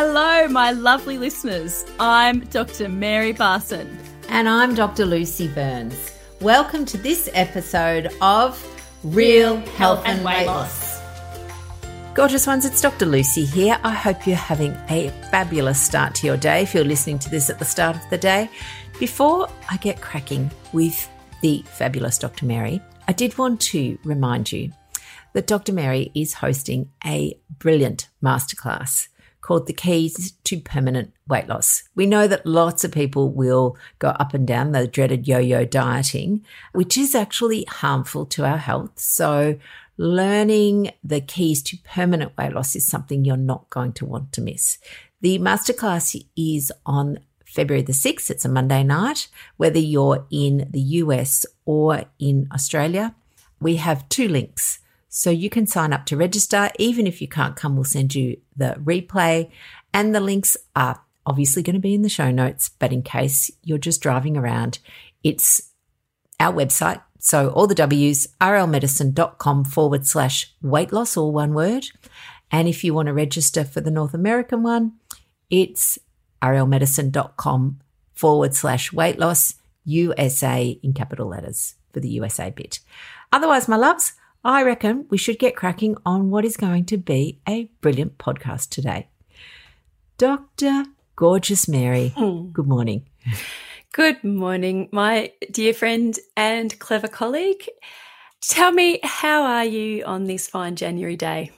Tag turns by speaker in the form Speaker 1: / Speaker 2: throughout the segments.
Speaker 1: Hello, my lovely listeners. I'm Dr. Mary Barson.
Speaker 2: And I'm Dr. Lucy Burns. Welcome to this episode of Real Health and, Weight Loss. Gorgeous ones, it's Dr. Lucy here. I hope you're having a fabulous start to your day if you're listening to this at the start of the day. Before I get cracking with the fabulous Dr. Mary, I did want to remind you that Dr. Mary is hosting a brilliant masterclass called The Keys to Permanent Weight Loss. We know that lots of people will go up and down the dreaded yo yo dieting, which is actually harmful to our health. So, learning the keys to permanent weight loss is something you're not going to want to miss. The masterclass is on February the 6th. It's a Monday night, whether you're in the US or in Australia. We have two links. So you can sign up to register. Even if you can't come, we'll send you the replay. And the links are obviously going to be in the show notes. But in case you're just driving around, it's our website. So all the W's, rlmedicine.com forward slash weight loss, all one word. And if you want to register for the North American one, it's rlmedicine.com forward slash weight loss, USA in capital letters for the USA bit. Otherwise, my loves, I reckon we should get cracking on what is going to be a brilliant podcast today. Dr. Gorgeous Mary, mm. good morning.
Speaker 1: Good morning, my dear friend and clever colleague. Tell me, how are you on this fine January day?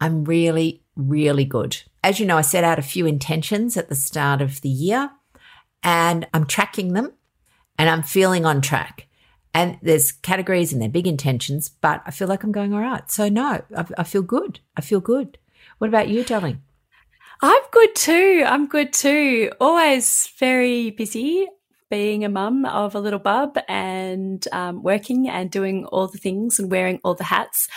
Speaker 2: I'm really, really good. As you know, I set out a few intentions at the start of the year and I'm tracking them and I'm feeling on track. And there's categories and they're big intentions, but I feel like I'm going all right. So, no, I, I feel good. I feel good. What about you, darling?
Speaker 1: I'm good too. I'm good too. Always very busy being a mum of a little bub and um, working and doing all the things and wearing all the hats.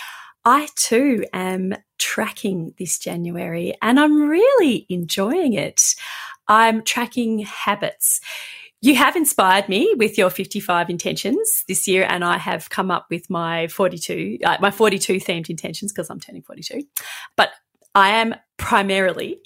Speaker 1: I too am tracking this January and I'm really enjoying it. I'm tracking habits. You have inspired me with your 55 intentions this year, and I have come up with my 42, uh, my 42 themed intentions because I'm turning 42. But I am primarily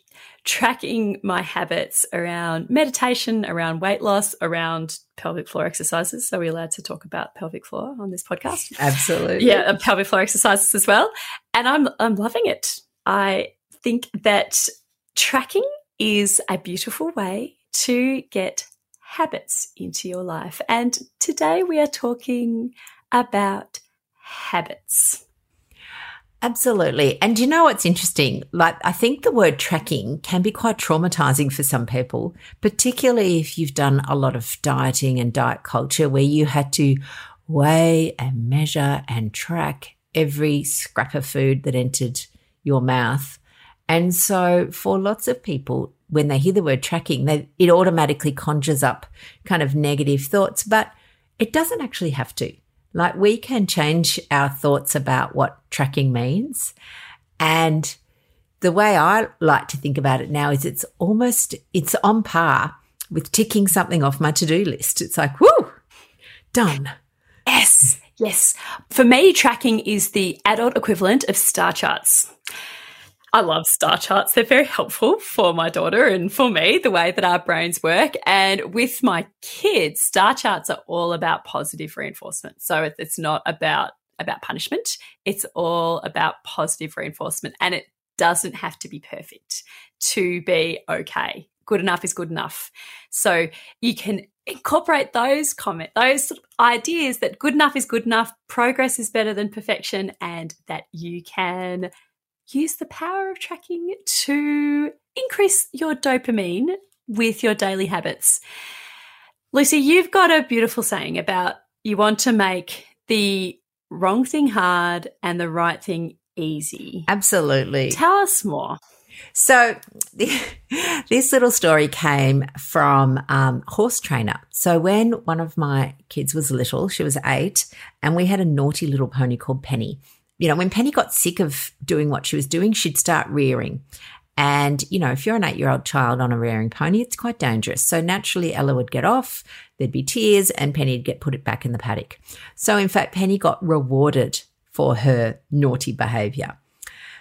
Speaker 1: tracking my habits around meditation, around weight loss, around pelvic floor exercises. So, are we allowed to talk about pelvic floor on this podcast?
Speaker 2: Absolutely.
Speaker 1: Yeah, pelvic floor exercises as well. And I'm I'm loving it. I think that tracking is a beautiful way to get habits into your life. And today we are talking about habits.
Speaker 2: Absolutely. And you know what's interesting? Like, I think the word tracking can be quite traumatizing for some people, particularly if you've done a lot of dieting and diet culture where you had to weigh and measure and track every scrap of food that entered your mouth. And so for lots of people, when they hear the word tracking, they, it automatically conjures up kind of negative thoughts, but it doesn't actually have to. Like we can change our thoughts about what tracking means. And the way I like to think about it now is it's almost, it's on par with ticking something off my to-do list. It's like, whoo, done.
Speaker 1: Yes. Mm. Yes. For me, tracking is the adult equivalent of star charts. I love star charts. They're very helpful for my daughter and for me, the way that our brains work. And with my kids, star charts are all about positive reinforcement. So it's not about about punishment. It's all about positive reinforcement. And it doesn't have to be perfect to be okay. Good enough is good enough. So you can incorporate those comment, those sort of ideas that good enough is good enough, progress is better than perfection, and that you can use the power of tracking to increase your dopamine with your daily habits. Lucy, you've got a beautiful saying about you want to make the wrong thing hard and the right thing easy.
Speaker 2: Absolutely.
Speaker 1: Tell us more.
Speaker 2: So, this little story came from um, horse trainer. So, when one of my kids was little, she was eight, and we had a naughty little pony called Penny you know, when Penny got sick of doing what she was doing, she'd start rearing. And, you know, if you're an eight year old child on a rearing pony, it's quite dangerous. So naturally, Ella would get off, there'd be tears, and Penny'd get put it back in the paddock. So, in fact, Penny got rewarded for her naughty behavior.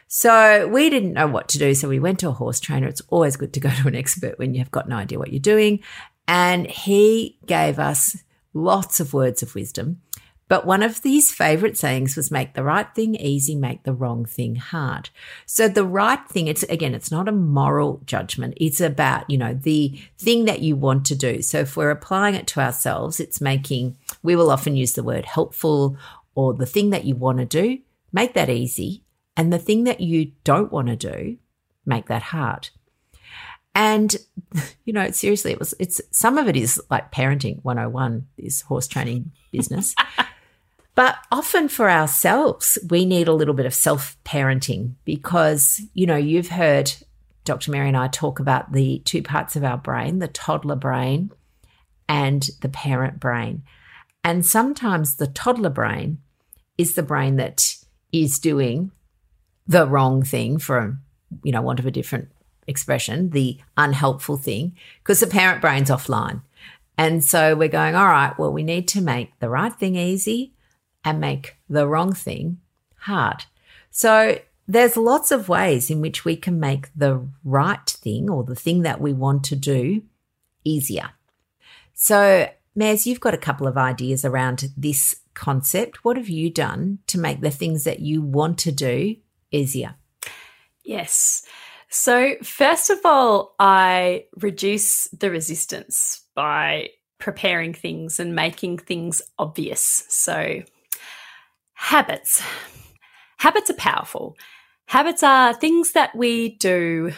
Speaker 2: So we didn't know what to do. So we went to a horse trainer. It's always good to go to an expert when you've got no idea what you're doing. And he gave us lots of words of wisdom. But one of his favorite sayings was make the right thing easy, make the wrong thing hard. So the right thing, it's again, it's not a moral judgment. It's about, you know, the thing that you want to do. So if we're applying it to ourselves, it's making, we will often use the word helpful or the thing that you want to do, make that easy and the thing that you don't want to do, make that hard. And, you know, seriously, it was, it's, some of it is like parenting 101, this horse training business. But often for ourselves, we need a little bit of self parenting because, you know, you've heard Dr. Mary and I talk about the two parts of our brain, the toddler brain and the parent brain. And sometimes the toddler brain is the brain that is doing the wrong thing for, you know, want of a different expression, the unhelpful thing, because the parent brain's offline. And so we're going, all right, well, we need to make the right thing easy and make the wrong thing hard. So there's lots of ways in which we can make the right thing or the thing that we want to do easier. So, Maz, you've got a couple of ideas around this concept. What have you done to make the things that you want to do easier?
Speaker 1: Yes. So, first of all, I reduce the resistance by preparing things and making things obvious. So, habits. Habits are powerful. Habits are things that we do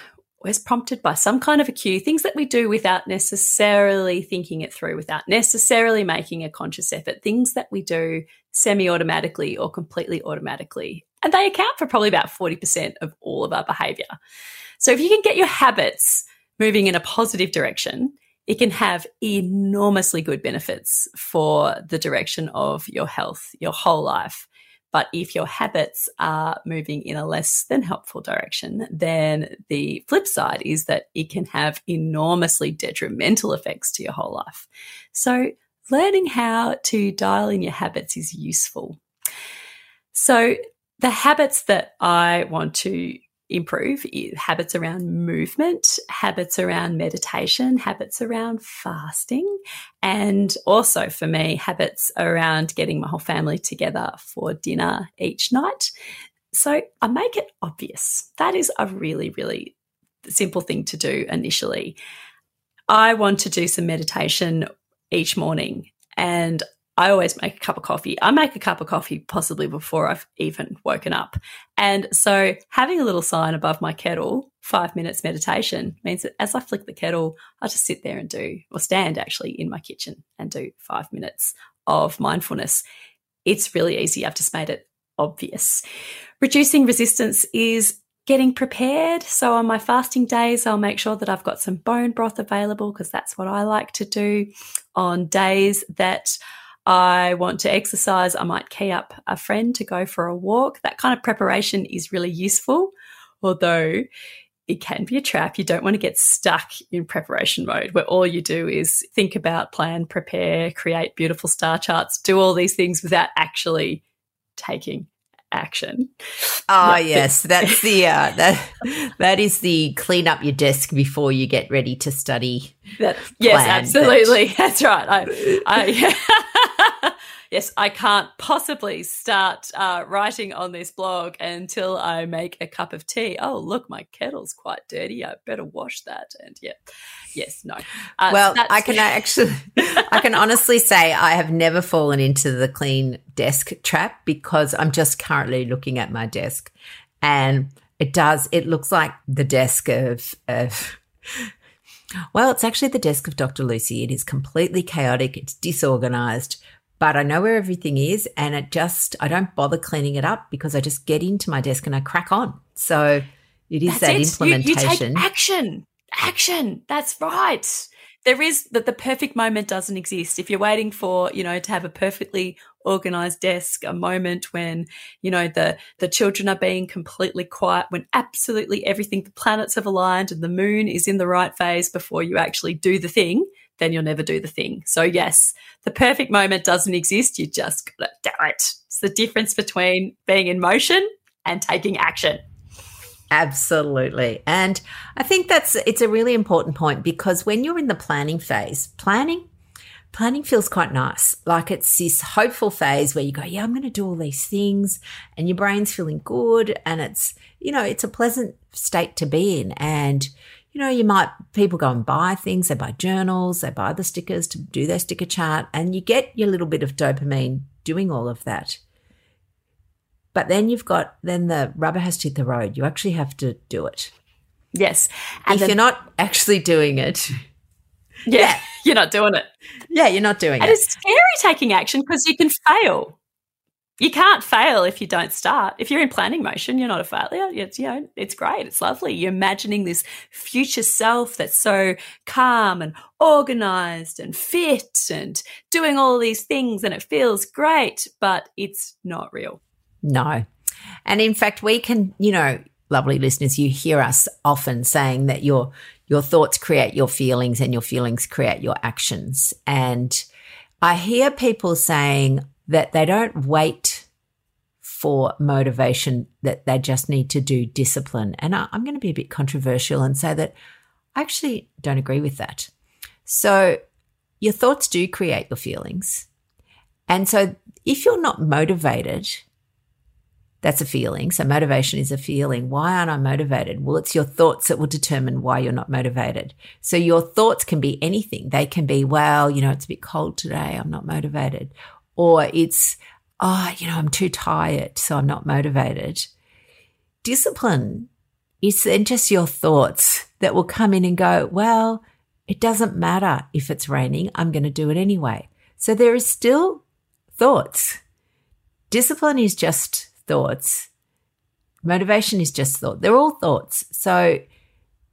Speaker 1: as prompted by some kind of a cue, things that we do without necessarily thinking it through, without necessarily making a conscious effort, things that we do semi automatically or completely automatically. And they account for probably about 40% of all of our behavior. So if you can get your habits moving in a positive direction, it can have enormously good benefits for the direction of your health, your whole life. But if your habits are moving in a less than helpful direction, then the flip side is that it can have enormously detrimental effects to your whole life. So learning how to dial in your habits is useful. So the habits that I want to improve habits around movement, habits around meditation, habits around fasting, and also for me, habits around getting my whole family together for dinner each night. So I make it obvious. That is a really, really simple thing to do initially. I want to do some meditation each morning and I always make a cup of coffee. I make a cup of coffee possibly before I've even woken up. And so having a little sign above my kettle, five minutes meditation, means that as I flick the kettle, I just sit there and do, or stand actually in my kitchen and do five minutes of mindfulness. It's really easy. I've just made it obvious. Reducing resistance is getting prepared. So on my fasting days, I'll make sure that I've got some bone broth available because that's what I like to do. On days that I want to exercise, I might key up a friend to go for a walk. That kind of preparation is really useful, although it can be a trap. You don't want to get stuck in preparation mode where all you do is think about, plan, prepare, create beautiful star charts, do all these things without actually taking action.
Speaker 2: Oh yes, that's the uh, that that is the clean up your desk before you get ready to study.
Speaker 1: That, yes, absolutely. That's right. I, I yes, I can't possibly start uh, writing on this blog until I make a cup of tea. Oh, look, my kettle's quite dirty. I better wash that. And yeah, yes, no.
Speaker 2: Uh, well, I can actually, I can honestly say I have never fallen into the clean desk trap because I'm just currently looking at my desk and it does, it looks like the desk of, of well, it's actually the desk of Dr. Lucy. It is completely chaotic. It's disorganized but I know where everything is and it just, I don't bother cleaning it up because I just get into my desk and I crack on. So it is That's that it. implementation.
Speaker 1: You, you take action, action. That's right. There is that the perfect moment doesn't exist. If you're waiting for, you know, to have a perfectly organized desk, a moment when, you know, the, the children are being completely quiet, when absolutely everything, the planets have aligned and the moon is in the right phase before you actually do the thing, then you'll never do the thing. So, yes, the perfect moment doesn't exist. You just got to do it. It's the difference between being in motion and taking action.
Speaker 2: Absolutely. And I think that's it's a really important point because when you're in the planning phase, planning planning feels quite nice. Like it's this hopeful phase where you go, yeah, I'm going to do all these things and your brain's feeling good and it's, you know, it's a pleasant state to be in and you know, you might people go and buy things, they buy journals, they buy the stickers to do their sticker chart and you get your little bit of dopamine doing all of that. But then you've got then the rubber has to hit the road. You actually have to do it.
Speaker 1: Yes.
Speaker 2: And if then, you're not actually doing it,
Speaker 1: yeah, you're not doing it.
Speaker 2: Yeah, you're not doing
Speaker 1: and
Speaker 2: it.
Speaker 1: it's scary taking action because you can fail. You can't fail if you don't start. If you're in planning motion, you're not a failure. It's you know, it's great. It's lovely. You're imagining this future self that's so calm and organized and fit and doing all these things and it feels great, but it's not real.
Speaker 2: No. And in fact, we can, you know, lovely listeners, you hear us often saying that your your thoughts create your feelings and your feelings create your actions. And I hear people saying that they don't wait for motivation, that they just need to do discipline. And I, I'm going to be a bit controversial and say that I actually don't agree with that. So your thoughts do create your feelings. And so if you're not motivated, that's a feeling. So motivation is a feeling. Why aren't I motivated? Well, it's your thoughts that will determine why you're not motivated. So your thoughts can be anything. They can be, well, you know, it's a bit cold today. I'm not motivated. Or it's, oh, you know, I'm too tired. So I'm not motivated. Discipline is then just your thoughts that will come in and go, well, it doesn't matter if it's raining. I'm going to do it anyway. So there is still thoughts. Discipline is just thoughts. Motivation is just thought. They're all thoughts. So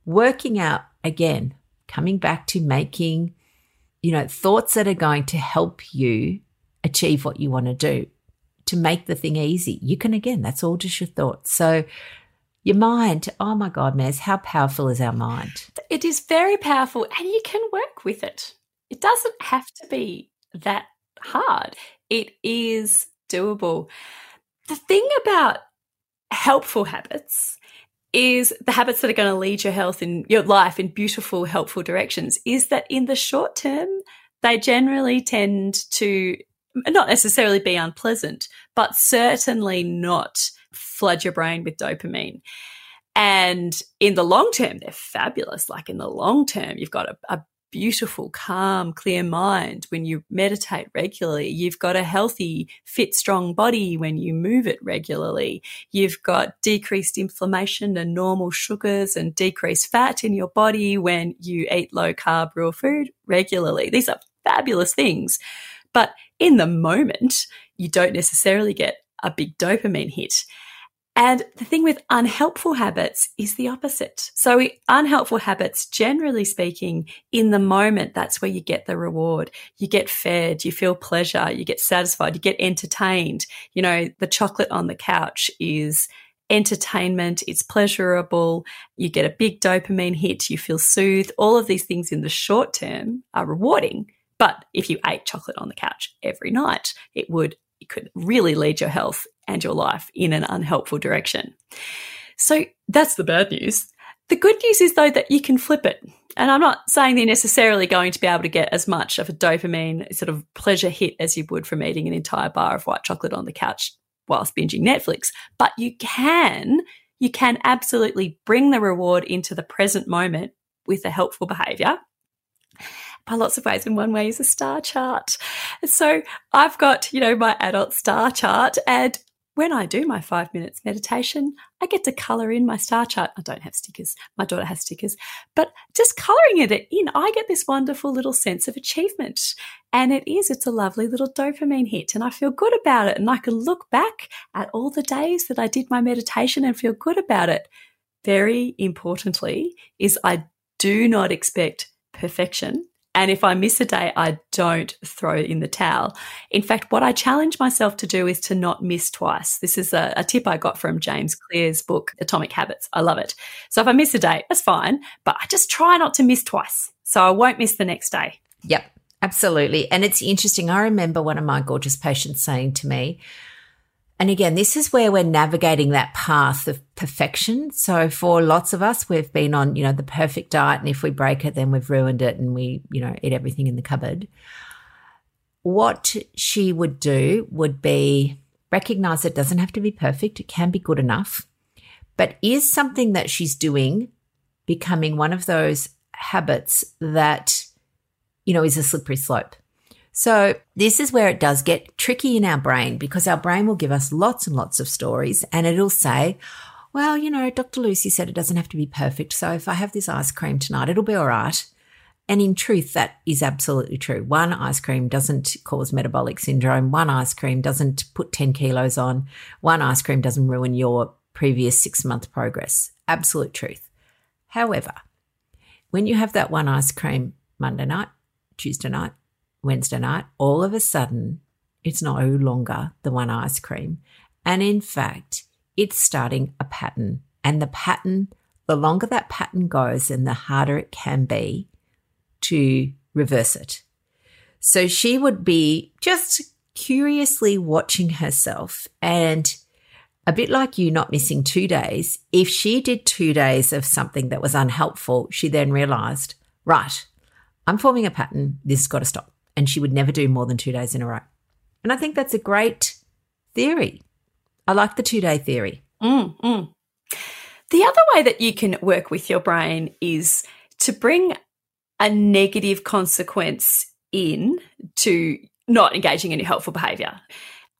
Speaker 2: working out again, coming back to making, you know, thoughts that are going to help you achieve what you want to do to make the thing easy. You can, again, that's all just your thoughts. So your mind, oh my God, Maz, how powerful is our mind?
Speaker 1: It is very powerful and you can work with it. It doesn't have to be that hard. It is doable the thing about helpful habits is the habits that are going to lead your health in your life in beautiful, helpful directions is that in the short term, they generally tend to not necessarily be unpleasant, but certainly not flood your brain with dopamine. And in the long term, they're fabulous. Like in the long term, you've got a, a beautiful, calm, clear mind when you meditate regularly. You've got a healthy, fit, strong body when you move it regularly. You've got decreased inflammation and normal sugars and decreased fat in your body when you eat low carb, raw food regularly. These are fabulous things. But in the moment, you don't necessarily get a big dopamine hit. And the thing with unhelpful habits is the opposite. So, unhelpful habits, generally speaking, in the moment, that's where you get the reward. You get fed, you feel pleasure, you get satisfied, you get entertained. You know, the chocolate on the couch is entertainment, it's pleasurable, you get a big dopamine hit, you feel soothed. All of these things in the short term are rewarding. But if you ate chocolate on the couch every night, it would it could really lead your health and your life in an unhelpful direction. So that's the bad news. The good news is, though, that you can flip it. And I'm not saying they're necessarily going to be able to get as much of a dopamine sort of pleasure hit as you would from eating an entire bar of white chocolate on the couch whilst binging Netflix, but you can, you can absolutely bring the reward into the present moment with a helpful behavior by lots of ways. And one way is a star chart. So I've got, you know, my adult star chart and when I do my five minutes meditation, I get to color in my star chart. I don't have stickers. My daughter has stickers, but just coloring it in, I get this wonderful little sense of achievement. And it is, it's a lovely little dopamine hit and I feel good about it. And I can look back at all the days that I did my meditation and feel good about it. Very importantly is I do not expect perfection and if I miss a day, I don't throw in the towel. In fact, what I challenge myself to do is to not miss twice. This is a, a, tip I got from James Clear's book, Atomic Habits. I love it. So if I miss a day, that's fine, but I just try not to miss twice. So I won't miss the next day.
Speaker 2: Yep, absolutely. And it's interesting. I remember one of my gorgeous patients saying to me, And again, this is where we're navigating that path of perfection. So for lots of us, we've been on, you know, the perfect diet. And if we break it, then we've ruined it and we, you know, eat everything in the cupboard. What she would do would be recognize it doesn't have to be perfect. It can be good enough, but is something that she's doing becoming one of those habits that, you know, is a slippery slope. So this is where it does get tricky in our brain because our brain will give us lots and lots of stories and it'll say, well, you know, Dr. Lucy said it doesn't have to be perfect. So if I have this ice cream tonight, it'll be all right. And in truth, that is absolutely true. One ice cream doesn't cause metabolic syndrome. One ice cream doesn't put 10 kilos on. One ice cream doesn't ruin your previous six month progress. Absolute truth. However, when you have that one ice cream Monday night, Tuesday night, Wednesday night, all of a sudden, it's no longer the one ice cream. And in fact, it's starting a pattern. And the pattern, the longer that pattern goes and the harder it can be to reverse it. So she would be just curiously watching herself and a bit like you not missing two days. If she did two days of something that was unhelpful, she then realized, right, I'm forming a pattern. This has got to stop and she would never do more than two days in a row. And I think that's a great theory. I like the two day theory.
Speaker 1: Mm, mm. The other way that you can work with your brain is to bring a negative consequence in to not engaging in helpful behavior.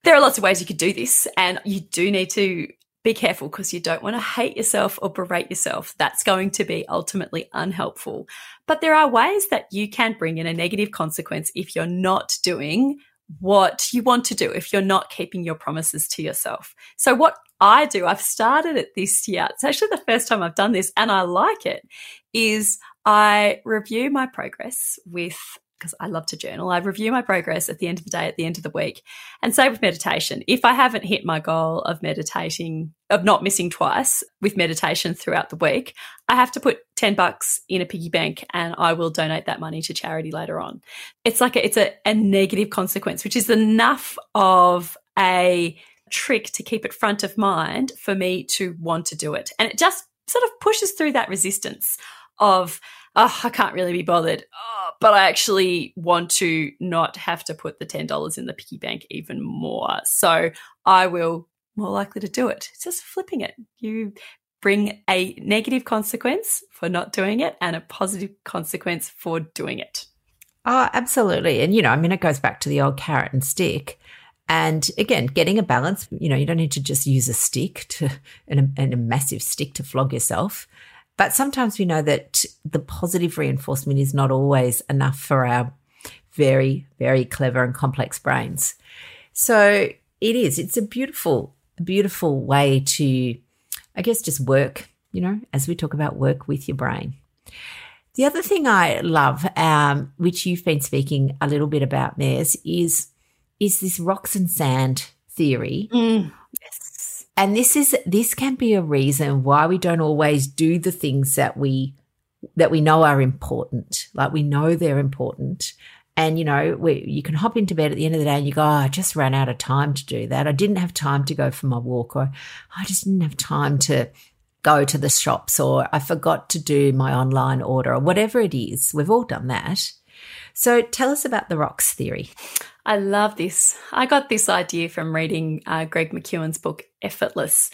Speaker 1: There are lots of ways you could do this, and you do need to be careful because you don't want to hate yourself or berate yourself. That's going to be ultimately unhelpful. But there are ways that you can bring in a negative consequence if you're not doing what you want to do, if you're not keeping your promises to yourself. So, what I do, I've started it this year. It's actually the first time I've done this and I like it, is I review my progress with because I love to journal. I review my progress at the end of the day, at the end of the week. And same with meditation. If I haven't hit my goal of meditating, of not missing twice with meditation throughout the week, I have to put 10 bucks in a piggy bank and I will donate that money to charity later on. It's like a, it's a, a negative consequence, which is enough of a trick to keep it front of mind for me to want to do it. And it just sort of pushes through that resistance of, oh, I can't really be bothered. Oh, but I actually want to not have to put the $10 in the piggy bank even more. So I will more likely to do it. It's just flipping it. You bring a negative consequence for not doing it and a positive consequence for doing it.
Speaker 2: Oh, absolutely. And, you know, I mean, it goes back to the old carrot and stick. And again, getting a balance, you know, you don't need to just use a stick to, and a, and a massive stick to flog yourself. But sometimes we know that the positive reinforcement is not always enough for our very, very clever and complex brains. So it is, it's a beautiful, beautiful way to, I guess, just work, you know, as we talk about work with your brain. The other thing I love, um, which you've been speaking a little bit about, Mares, is is this rocks and sand theory.
Speaker 1: Mm,
Speaker 2: and this is this can be a reason why we don't always do the things that we that we know are important. Like we know they're important. And you know, we, you can hop into bed at the end of the day and you go, oh, I just ran out of time to do that. I didn't have time to go for my walk, or I just didn't have time to go to the shops, or I forgot to do my online order, or whatever it is. We've all done that. So tell us about the rocks theory.
Speaker 1: I love this. I got this idea from reading uh, Greg McKeown's book, Effortless.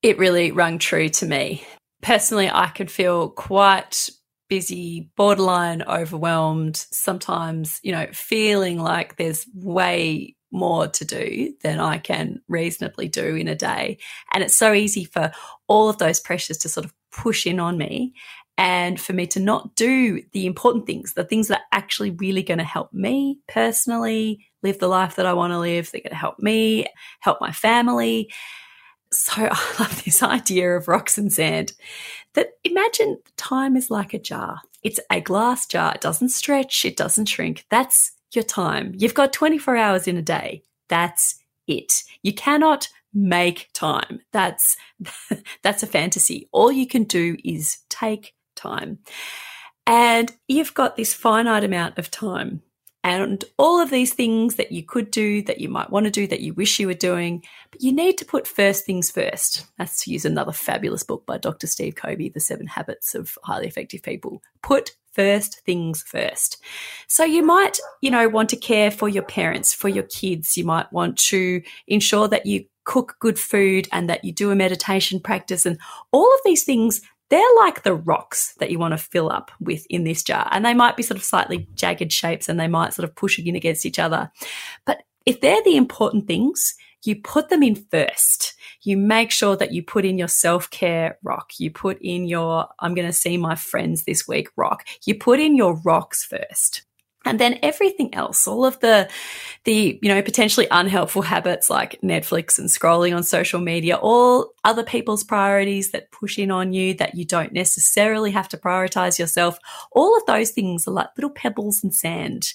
Speaker 1: It really rung true to me. Personally, I could feel quite busy, borderline overwhelmed, sometimes, you know, feeling like there's way more to do than I can reasonably do in a day. And it's so easy for all of those pressures to sort of push in on me and for me to not do the important things, the things that are actually really going to help me personally live the life that I want to live, they're going to help me, help my family. So I love this idea of rocks and sand that imagine time is like a jar. It's a glass jar. It doesn't stretch. It doesn't shrink. That's your time. You've got 24 hours in a day. That's it. You cannot make time. That's, that's a fantasy. All you can do is take time. And you've got this finite amount of time. and all of these things that you could do, that you might want to do, that you wish you were doing. But you need to put first things first. That's to use another fabulous book by Dr. Steve Covey, The Seven Habits of Highly Effective People. Put first things first. So you might, you know, want to care for your parents, for your kids. You might want to ensure that you cook good food and that you do a meditation practice and all of these things they're like the rocks that you want to fill up with in this jar. And they might be sort of slightly jagged shapes and they might sort of push in against each other. But if they're the important things, you put them in first. You make sure that you put in your self care rock. You put in your, I'm going to see my friends this week rock. You put in your rocks first. And then everything else, all of the, the, you know, potentially unhelpful habits like Netflix and scrolling on social media, all other people's priorities that push in on you that you don't necessarily have to prioritize yourself. All of those things are like little pebbles and sand.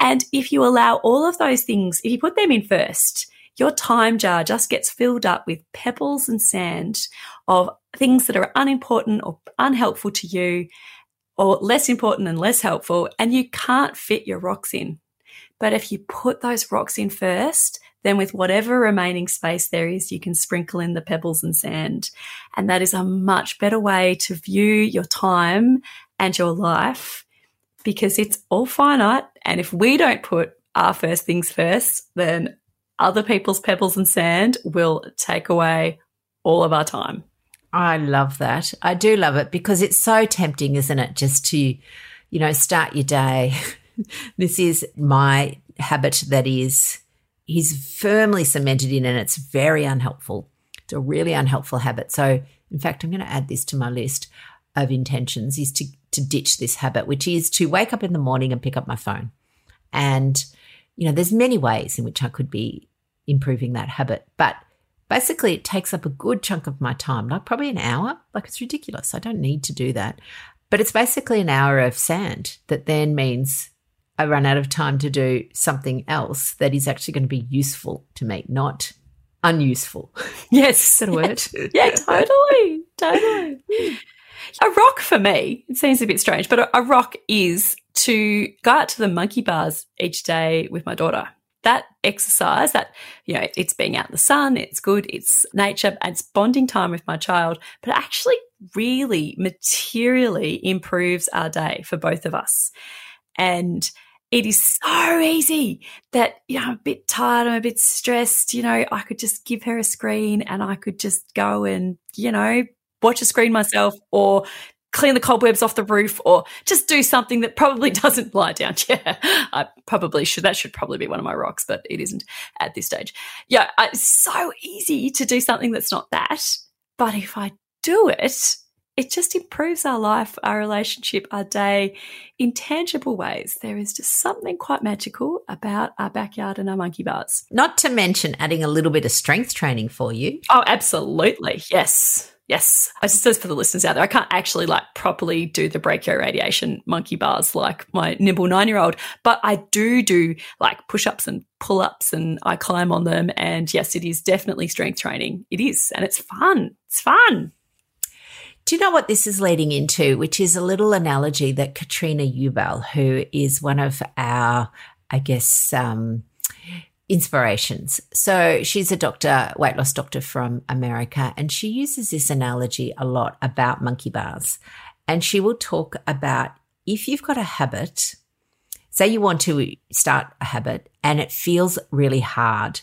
Speaker 1: And if you allow all of those things, if you put them in first, your time jar just gets filled up with pebbles and sand of things that are unimportant or unhelpful to you or less important and less helpful, and you can't fit your rocks in. But if you put those rocks in first, then with whatever remaining space there is, you can sprinkle in the pebbles and sand. And that is a much better way to view your time and your life because it's all finite. And if we don't put our first things first, then other people's pebbles and sand will take away all of our time.
Speaker 2: I love that. I do love it because it's so tempting, isn't it? Just to, you know, start your day. this is my habit that is he's firmly cemented in and it's very unhelpful. It's a really unhelpful habit. So in fact, I'm going to add this to my list of intentions is to to ditch this habit, which is to wake up in the morning and pick up my phone. And you know, there's many ways in which I could be improving that habit, but basically it takes up a good chunk of my time, like probably an hour. Like it's ridiculous. I don't need to do that. But it's basically an hour of sand that then means I run out of time to do something else that is actually going to be useful to me, not unuseful.
Speaker 1: Yes. is that a word? yeah, totally. Totally. A rock for me, it seems a bit strange, but a, a rock is to go out to the monkey bars each day with my daughter that exercise, that, you know, it's being out in the sun, it's good, it's nature, it's bonding time with my child, but actually really materially improves our day for both of us. And it is so easy that, you know, I'm a bit tired, I'm a bit stressed, you know, I could just give her a screen and I could just go and, you know, watch a screen myself or clean the cobwebs off the roof or just do something that probably doesn't lie down. Yeah, I probably should. That should probably be one of my rocks, but it isn't at this stage. Yeah, it's so easy to do something that's not that. But if I do it, it just improves our life, our relationship, our day in tangible ways. There is just something quite magical about our backyard and our monkey bars.
Speaker 2: Not to mention adding a little bit of strength training for you.
Speaker 1: Oh, absolutely. Yes. Yes. I just says for the listeners out there, I can't actually like properly do the brachio radiation monkey bars like my nimble nine year old, but I do do like push ups and pull ups and I climb on them. And yes, it is definitely strength training. It is. And it's fun. It's fun.
Speaker 2: Do you know what this is leading into? Which is a little analogy that Katrina Ubell, who is one of our, I guess, um, inspirations. So she's a doctor, weight loss doctor from America, and she uses this analogy a lot about monkey bars. And she will talk about if you've got a habit, say you want to start a habit and it feels really hard,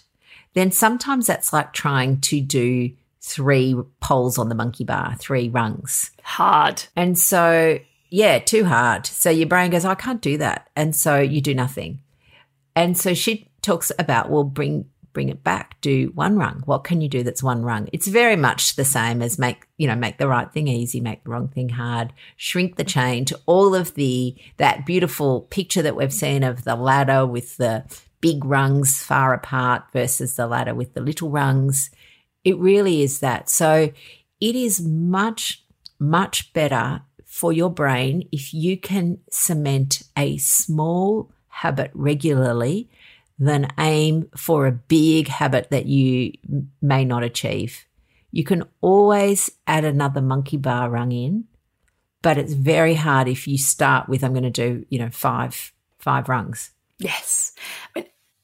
Speaker 2: then sometimes that's like trying to do three poles on the monkey bar, three rungs.
Speaker 1: Hard.
Speaker 2: And so, yeah, too hard. So your brain goes, I can't do that. And so you do nothing. And so she talks about, well, bring bring it back, do one rung. What can you do that's one rung? It's very much the same as make, you know, make the right thing easy, make the wrong thing hard, shrink the chain to all of the that beautiful picture that we've seen of the ladder with the big rungs far apart versus the ladder with the little rungs. It really is that. So it is much, much better for your brain if you can cement a small habit regularly than aim for a big habit that you may not achieve. You can always add another monkey bar rung in, but it's very hard if you start with I'm going to do, you know, five five rungs.
Speaker 1: Yes.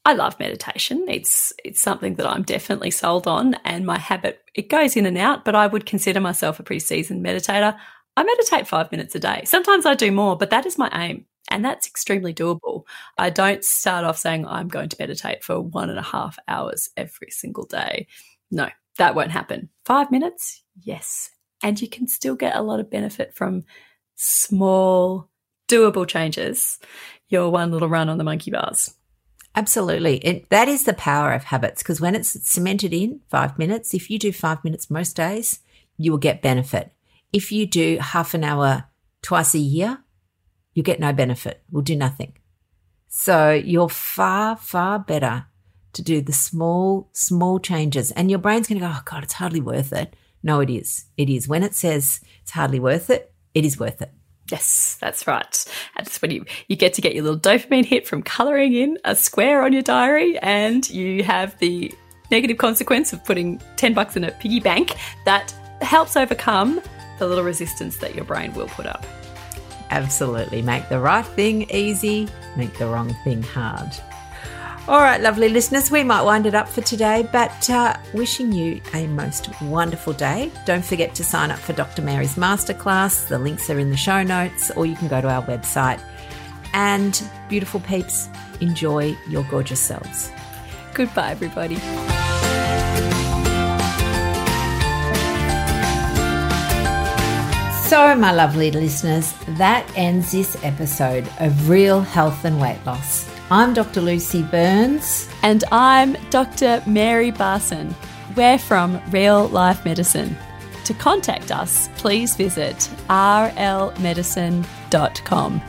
Speaker 1: I love meditation. It's it's something that I'm definitely sold on and my habit it goes in and out, but I would consider myself a pretty seasoned meditator. I meditate 5 minutes a day. Sometimes I do more, but that is my aim. And that's extremely doable. I don't start off saying I'm going to meditate for one and a half hours every single day. No, that won't happen. Five minutes? Yes. And you can still get a lot of benefit from small, doable changes. Your one little run on the monkey bars.
Speaker 2: Absolutely. It, that is the power of habits because when it's cemented in five minutes, if you do five minutes most days, you will get benefit. If you do half an hour twice a year, you get no benefit, will do nothing. So you're far, far better to do the small, small changes. And your brain's going to go, oh God, it's hardly worth it. No, it is. It is. When it says it's hardly worth it, it is worth it.
Speaker 1: Yes, that's right. That's when you, you get to get your little dopamine hit from colouring in a square on your diary and you have the negative consequence of putting 10 bucks in a piggy bank that helps overcome the little resistance that your brain will put up.
Speaker 2: Absolutely. Make the right thing easy, make the wrong thing hard. All right, lovely listeners, we might wind it up for today, but uh, wishing you a most wonderful day. Don't forget to sign up for Dr. Mary's masterclass. The links are in the show notes, or you can go to our website. And beautiful peeps, enjoy your gorgeous selves.
Speaker 1: Goodbye, everybody.
Speaker 2: So, my lovely listeners, that ends this episode of Real Health and Weight Loss. I'm Dr. Lucy Burns.
Speaker 1: And I'm Dr. Mary Barson. We're from Real Life Medicine. To contact us, please visit rlmedicine.com.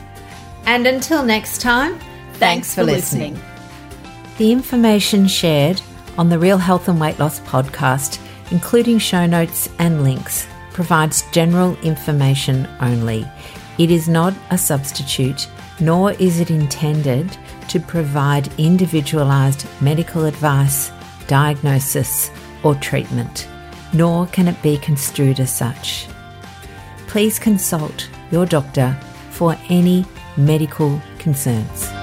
Speaker 2: And until next time,
Speaker 1: thanks, thanks for, for listening. listening.
Speaker 2: The information shared on the Real Health and Weight Loss podcast, including show notes and links, provides general information only. It is not a substitute, nor is it intended to provide individualised medical advice, diagnosis, or treatment, nor can it be construed as such. Please consult your doctor for any medical concerns.